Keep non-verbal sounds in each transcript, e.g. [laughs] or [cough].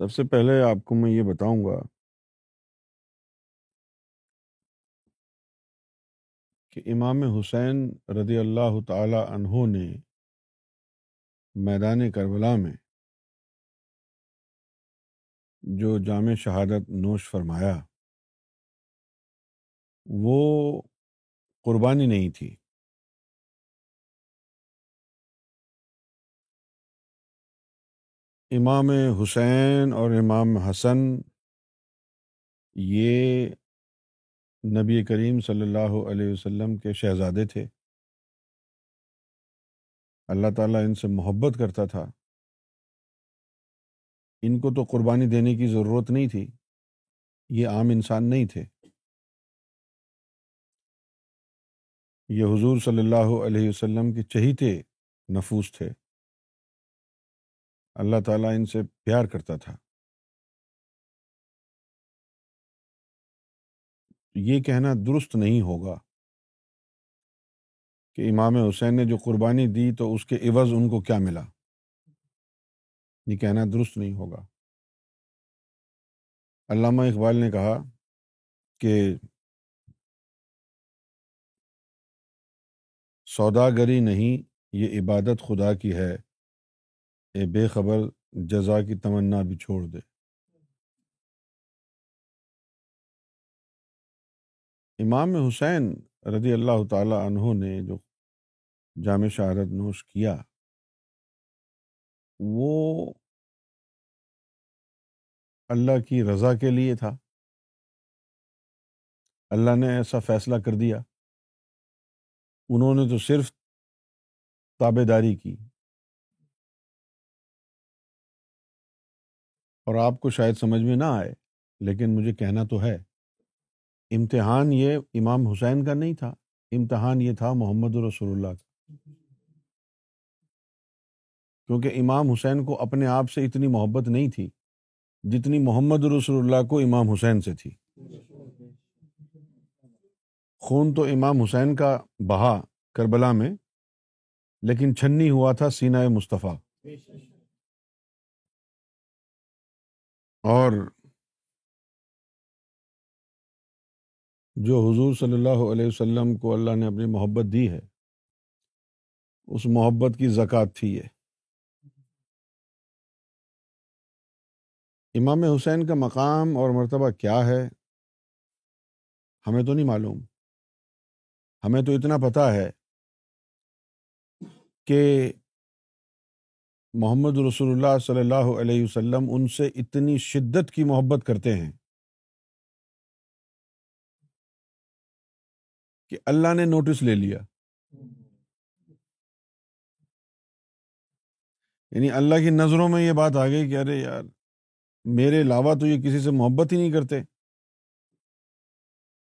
سب سے پہلے آپ کو میں یہ بتاؤں گا کہ امام حسین رضی اللہ تعالی عنہ نے میدان کربلا میں جو جامع شہادت نوش فرمایا وہ قربانی نہیں تھی۔ امام حسین اور امام حسن، یہ نبی کریم صلی اللہ علیہ وسلم کے شہزادے تھے۔ اللہ تعالیٰ ان سے محبت کرتا تھا۔ ان کو تو قربانی دینے کی ضرورت نہیں تھی۔ یہ عام انسان نہیں تھے۔ یہ حضور صلی اللہ علیہ وسلم کے چہیتے نفوس تھے۔ اللہ تعالیٰ ان سے پیار کرتا تھا۔ یہ کہنا درست نہیں ہوگا کہ امام حسین نے جو قربانی دی تو اس کے عوض ان کو کیا ملا۔ یہ کہنا درست نہیں ہوگا۔ علامہ اقبال نے کہا کہ سوداگری نہیں، یہ عبادت خدا کی ہے۔ اے بے خبر جزا کی تمنا بھی چھوڑ دے۔ امام حسین رضی اللہ تعالی عنہ نے جو جامع شہادت نوش کیا، وہ اللہ کی رضا کے لیے تھا۔ اللہ نے ایسا فیصلہ کر دیا۔ انہوں نے تو صرف تابے داری کی۔ اور آپ کو شاید سمجھ میں نہ آئے، لیکن مجھے کہنا تو ہے۔ امتحان یہ امام حسین کا نہیں تھا، امتحان یہ تھا محمد رسول اللہ کا۔ کیونکہ امام حسین کو اپنے آپ سے اتنی محبت نہیں تھی جتنی محمد رسول اللہ کو امام حسین سے تھی۔ خون تو امام حسین کا بہا کربلا میں، لیکن چھنی ہوا تھا سینہ مصطفیٰ۔ اور جو حضور صلی اللہ علیہ وسلم کو اللہ نے اپنی محبت دی ہے، اس محبت کی زکوٰۃ تھی یہ۔ امام حسین کا مقام اور مرتبہ کیا ہے، ہمیں تو نہیں معلوم۔ ہمیں تو اتنا پتہ ہے کہ محمد رسول اللہ صلی اللہ علیہ وسلم ان سے اتنی شدت کی محبت کرتے ہیں کہ اللہ نے نوٹس لے لیا۔ یعنی اللہ کی نظروں میں یہ بات آ گئی کہ ارے یار، میرے علاوہ تو یہ کسی سے محبت ہی نہیں کرتے۔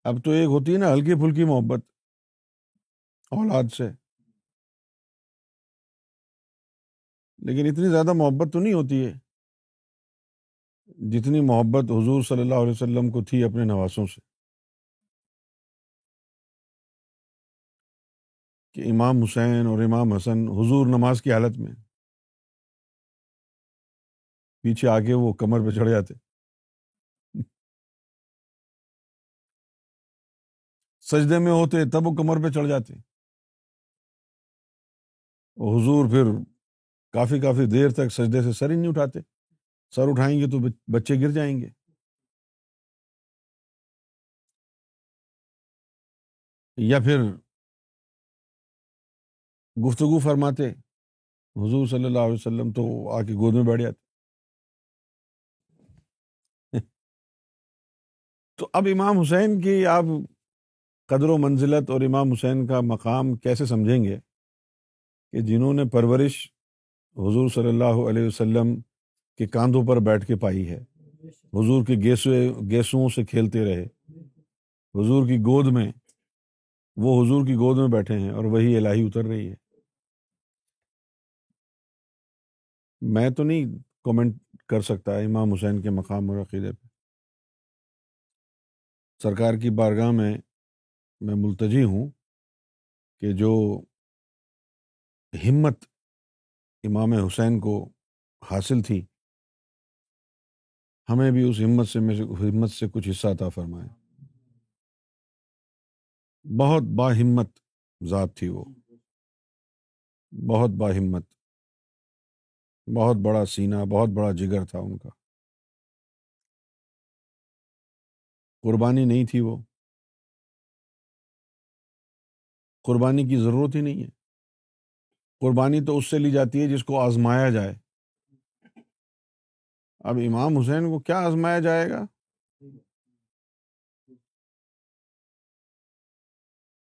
اب تو ایک ہوتی ہے نا ہلکی پھلکی محبت اولاد سے۔ لیکن اتنی زیادہ محبت تو نہیں ہوتی ہے جتنی محبت حضور صلی اللہ علیہ وسلم کو تھی اپنے نواسوں سے۔ کہ امام حسین اور امام حسن حضور نماز کی حالت میں پیچھے آ کے وہ کمر پہ چڑھ جاتے۔ سجدے میں ہوتے تب وہ کمر پہ چڑھ جاتے۔ حضور پھر کافی کافی دیر تک سجدے سے سر ہی نہیں اٹھاتے۔ سر اٹھائیں گے تو بچے گر جائیں گے۔ یا پھر گفتگو فرماتے۔ حضور صلی اللہ علیہ وسلم تو آ کے گود میں بیٹھ جاتے۔ [laughs] تو اب امام حسین کی آپ قدر و منزلت اور امام حسین کا مقام کیسے سمجھیں گے کہ جنہوں نے پرورش حضور صلی اللہ علیہ وسلم کے کاندھوں پر بیٹھ کے پائی ہے۔ حضور کے گیسو گیسوں سے کھیلتے رہے۔ حضور کی گود میں وہ حضور کی گود میں بیٹھے ہیں اور وہی الہی اتر رہی ہے۔ میں تو نہیں کومنٹ کر سکتا امام حسین کے مقام اور عقیدے پہ۔ سرکار کی بارگاہ میں میں ملتجی ہوں کہ جو ہمت امام حسین کو حاصل تھی۔ ہمیں بھی اس ہمت سے ہمت سے کچھ حصہ عطا فرمائے۔ بہت با ہمت ذات تھی وہ۔ بہت با ہمت۔ بہت بڑا سینہ، بہت بڑا جگر تھا ان کا۔ قربانی نہیں تھی وہ۔ قربانی کی ضرورت ہی نہیں ہے۔ قربانی تو اس سے لی جاتی ہے جس کو آزمایا جائے۔ اب امام حسین کو کیا آزمایا جائے گا؟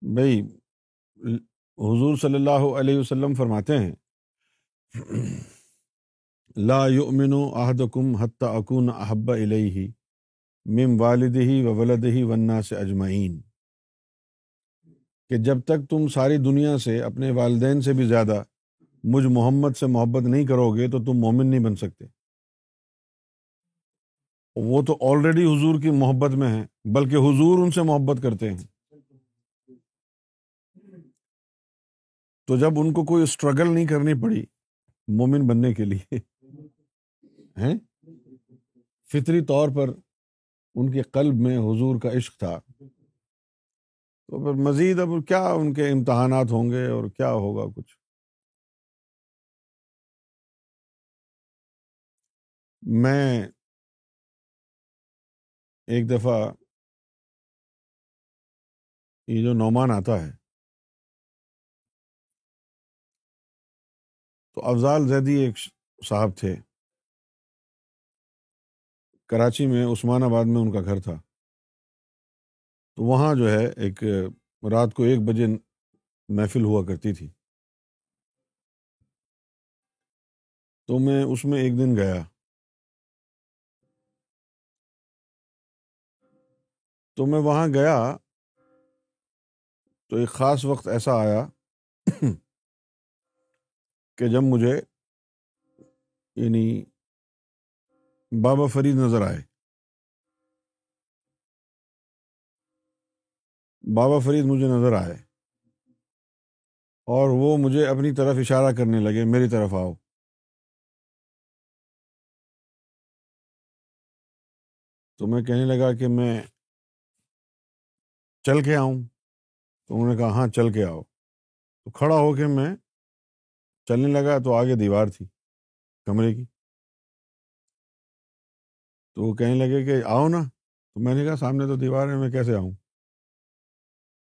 بھائی، حضور صلی اللہ علیہ وسلم فرماتے ہیں، لا یؤمن احدکم حتی اکون احب الیہ مم والد ہی و ولد ہی وننا سے اجمعین۔ کہ جب تک تم ساری دنیا سے اپنے والدین سے بھی زیادہ مجھ محمد سے محبت نہیں کرو گے تو تم مومن نہیں بن سکتے۔ وہ تو آلریڈی حضور کی محبت میں ہیں، بلکہ حضور ان سے محبت کرتے ہیں۔ تو جب ان کو کوئی اسٹرگل نہیں کرنی پڑی مومن بننے کے لیے، ہیں؟ فطری طور پر ان کے قلب میں حضور کا عشق تھا۔ تو پھر مزید اب کیا ان کے امتحانات ہوں گے اور کیا ہوگا کچھ؟ میں ایک دفعہ یہ جو نعمان آتا ہے تو افضال زیدی ایک صاحب تھے، کراچی میں، عثمان آباد میں ان کا گھر تھا۔ تو وہاں جو ہے ایک رات کو ایک بجے محفل ہوا کرتی تھی۔ تو میں اس میں ایک دن گیا۔ تو میں وہاں گیا۔ تو ایک خاص وقت ایسا آیا کہ جب مجھے یعنی بابا فرید نظر آئے۔ بابا فرید مجھے نظر آئے اور وہ مجھے اپنی طرف اشارہ کرنے لگے، میری طرف آؤ۔ تو میں کہنے لگا کہ میں چل کے آؤں۔ تو انہوں نے کہا ہاں چل کے آؤ۔ تو کھڑا ہو کے میں چلنے لگا تو آگے دیوار تھی کمرے کی۔ تو وہ کہنے لگے کہ آؤ نا۔ تو میں نے کہا، سامنے تو دیوار ہے، میں کیسے آؤں؟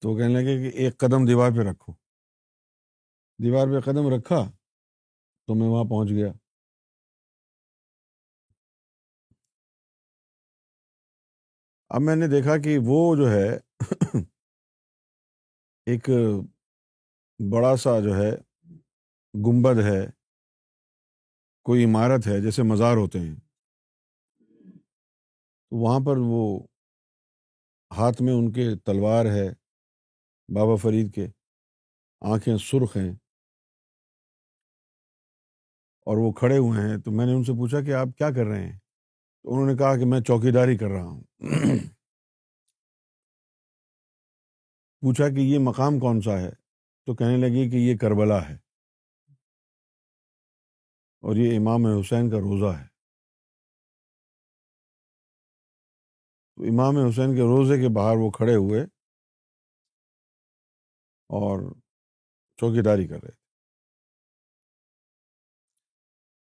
تو وہ کہنے لگے کہ ایک قدم دیوار پہ رکھو۔ دیوار پہ قدم رکھا تو میں وہاں پہنچ گیا۔ اب میں نے دیکھا کہ وہ جو ہے [coughs] ایک بڑا سا جو ہے گنبد ہے، کوئی عمارت ہے جیسے مزار ہوتے ہیں۔ وہاں پر وہ ہاتھ میں ان کے تلوار ہے۔ بابا فرید کے آنکھیں سرخ ہیں اور وہ کھڑے ہوئے ہیں، تو میں نے ان سے پوچھا کہ آپ کیا کر رہے ہیں؟ تو انہوں نے کہا کہ میں چوکی داری کر رہا ہوں۔ [clears throat] پوچھا کہ یہ مقام کون سا ہے؟ تو کہنے لگی کہ یہ کربلا ہے۔ اور یہ امام حسین کا روزہ ہے۔ تو امام حسین کے روزے کے باہر وہ کھڑے ہوئے اور چوکی داری کر رہے تھے۔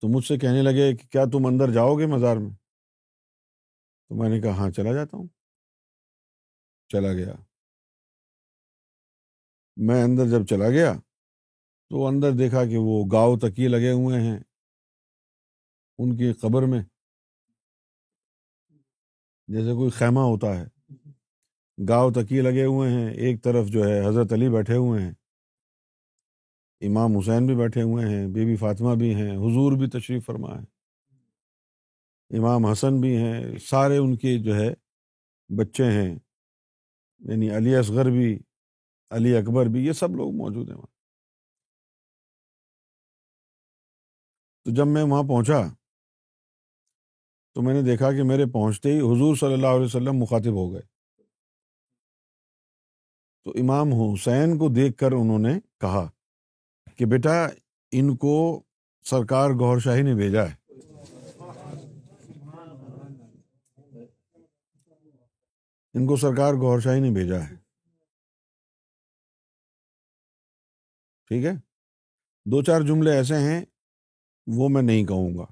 تو مجھ سے کہنے لگے کہ کیا تم اندر جاؤ گے مزار میں؟ تو میں نے کہا ہاں چلا جاتا ہوں۔ چلا گیا۔ میں اندر جب چلا گیا تو اندر دیکھا کہ وہ گاؤ تکیے لگے ہوئے ہیں۔ ان کی قبر میں جیسے کوئی خیمہ ہوتا ہے۔ گاؤ تکیے لگے ہوئے ہیں۔ ایک طرف جو ہے حضرت علی بیٹھے ہوئے ہیں، امام حسین بھی بیٹھے ہوئے ہیں، بی بی فاطمہ بھی ہیں، حضور بھی تشریف فرما ہے، امام حسن بھی ہیں، سارے ان کے جو ہے بچے ہیں یعنی علی اصغر بھی، علی اکبر بھی، یہ سب لوگ موجود ہیں وہاں۔ تو جب میں وہاں پہنچا، تو میں نے دیکھا کہ میرے پہنچتے ہی حضور صلی اللہ علیہ وسلم مخاطب ہو گئے۔ تو امام حسین کو دیکھ کر انہوں نے کہا کہ بیٹا، ان کو سرکار گور شاہی نے بھیجا ہے۔ ان کو سرکار گور شاہی نے بھیجا ہے۔ ٹھیک ہے؟ دو چار جملے ایسے ہیں، وہ میں نہیں کہوں گا۔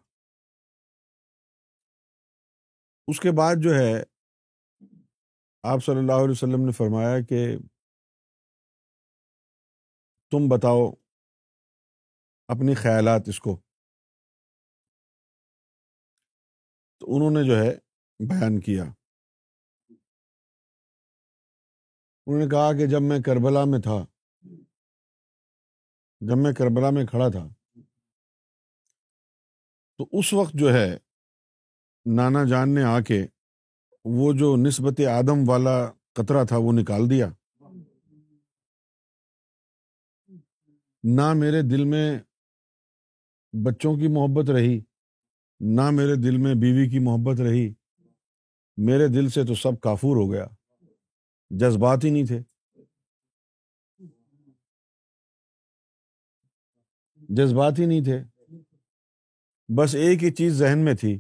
اس کے بعد جو ہے، آپ صلی اللہ علیہ وسلم نے فرمایا کہ تم بتاؤ اپنی خیالات اس کو۔ تو انہوں نے جو ہے بیان کیا۔ انہوں نے کہا کہ جب میں کربلا میں تھا، جب میں کربلا میں کھڑا تھا، تو اس وقت جو ہے نانا جان نے آ کے وہ جو نسبت آدم والا قطرہ تھا وہ نکال دیا۔ نہ میرے دل میں بچوں کی محبت رہی، نہ میرے دل میں بیوی کی محبت رہی۔ میرے دل سے تو سب کافور ہو گیا۔ جذبات ہی نہیں تھے۔ جذبات ہی نہیں تھے۔ بس ایک ہی چیز ذہن میں تھی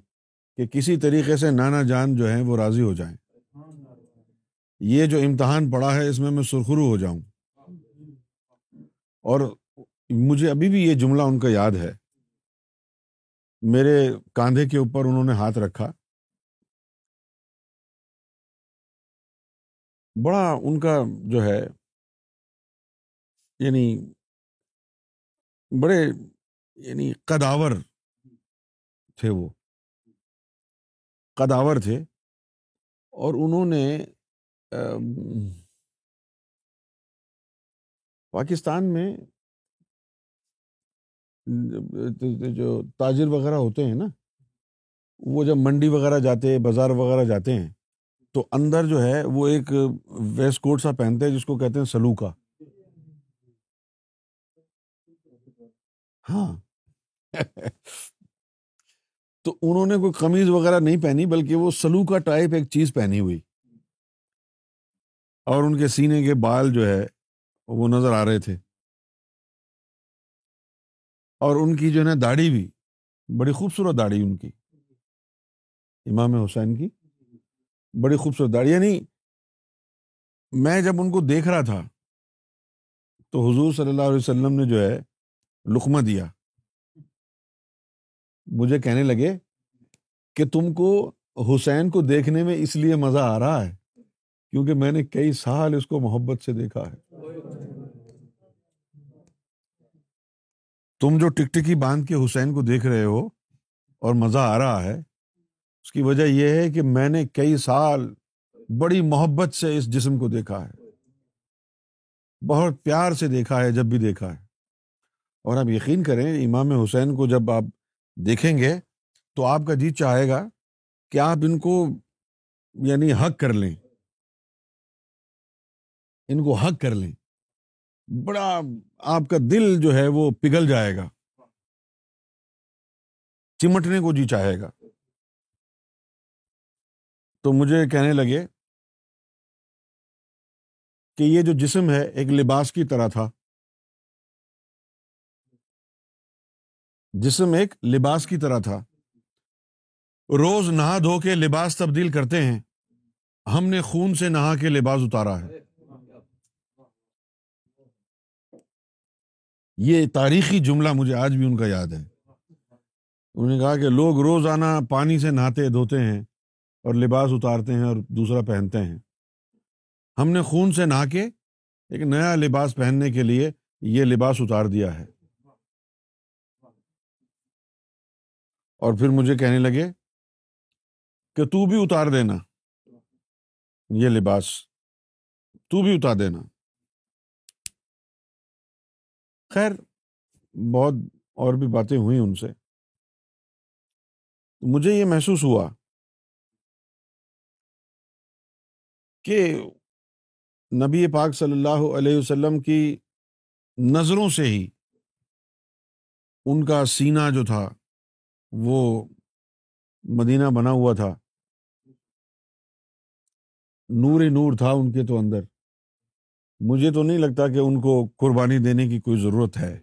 کہ کسی طریقے سے نانا جان جو ہیں وہ راضی ہو جائیں۔ یہ جو امتحان پڑا ہے اس میں میں سرخرو ہو جاؤں۔ اور مجھے ابھی بھی یہ جملہ ان کا یاد ہے۔ میرے کاندھے کے اوپر انہوں نے ہاتھ رکھا۔ بڑا ان کا جو ہے یعنی بڑے یعنی قداور تھے وہ۔ قداور تھے۔ اور انہوں نے پاکستان میں جو تاجر وغیرہ ہوتے ہیں نا، وہ جب منڈی وغیرہ جاتے ہیں، بازار وغیرہ جاتے ہیں، تو اندر جو ہے وہ ایک ویسٹ کوٹ سا پہنتے ہیں، جس کو کہتے ہیں سلوکا۔ ہاں۔ [laughs] تو انہوں نے کوئی قمیض وغیرہ نہیں پہنی، بلکہ وہ سلو کا ٹائپ ایک چیز پہنی ہوئی۔ اور ان کے سینے کے بال جو ہے وہ نظر آ رہے تھے۔ اور ان کی جو ہے نا داڑھی بھی، بڑی خوبصورت داڑھی ان کی۔ امام حسین کی۔ بڑی خوبصورت داڑھی۔ یعنی میں جب ان کو دیکھ رہا تھا، تو حضور صلی اللہ علیہ وسلم نے جو ہے لقمہ دیا۔ مجھے کہنے لگے کہ تم کو حسین کو دیکھنے میں اس لیے مزہ آ رہا ہے کیونکہ میں نے کئی سال اس کو محبت سے دیکھا ہے۔ تم جو ٹک ٹکی باندھ کے حسین کو دیکھ رہے ہو اور مزہ آ رہا ہے، اس کی وجہ یہ ہے کہ میں نے کئی سال بڑی محبت سے اس جسم کو دیکھا ہے۔ بہت پیار سے دیکھا ہے، جب بھی دیکھا ہے۔ اور آپ یقین کریں، امام حسین کو جب آپ دیکھیں گے تو آپ کا جی چاہے گا کہ آپ ان کو یعنی حق کر لیں۔ ان کو حق کر لیں۔ بڑا آپ کا دل جو ہے وہ پگھل جائے گا۔ چمٹنے کو جی چاہے گا۔ تو مجھے کہنے لگے کہ یہ جو جسم ہے ایک لباس کی طرح تھا۔ جسم ایک لباس کی طرح تھا۔ روز نہا دھو کے لباس تبدیل کرتے ہیں۔ ہم نے خون سے نہا کے لباس اتارا ہے۔ یہ تاریخی جملہ مجھے آج بھی ان کا یاد ہے۔ انہوں نے کہا کہ لوگ روزانہ پانی سے نہاتے، دھوتے ہیں اور لباس اتارتے ہیں اور دوسرا پہنتے ہیں۔ ہم نے خون سے نہا کے ایک نیا لباس پہننے کے لیے یہ لباس اتار دیا ہے۔ اور پھر مجھے کہنے لگے کہ تو بھی اتار دینا، یہ لباس، تو بھی اتار دینا۔ خیر، بہت اور بھی باتیں ہوئی ان سے۔ مجھے یہ محسوس ہوا کہ نبی پاک صلی اللہ علیہ وسلم کی نظروں سے ہی ان کا سینہ جو تھا، وہ مدینہ بنا ہوا تھا۔ نور نور تھا ان کے تو اندر۔ مجھے تو نہیں لگتا کہ ان کو قربانی دینے کی کوئی ضرورت ہے۔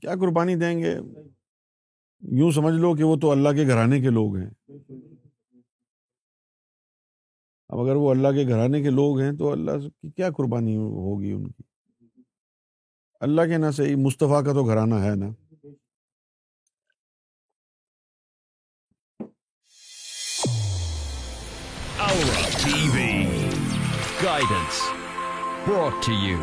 کیا قربانی دیں گے؟ یوں سمجھ لو کہ وہ تو اللہ کے گھرانے کے لوگ ہیں۔ اب اگر وہ اللہ کے گھرانے کے لوگ ہیں تو اللہ کی کیا قربانی ہوگی ان کی؟ اللہ کے نا صحیح، مصطفیٰ کا تو گھرانہ ہے نا۔ Guidance. Brought to you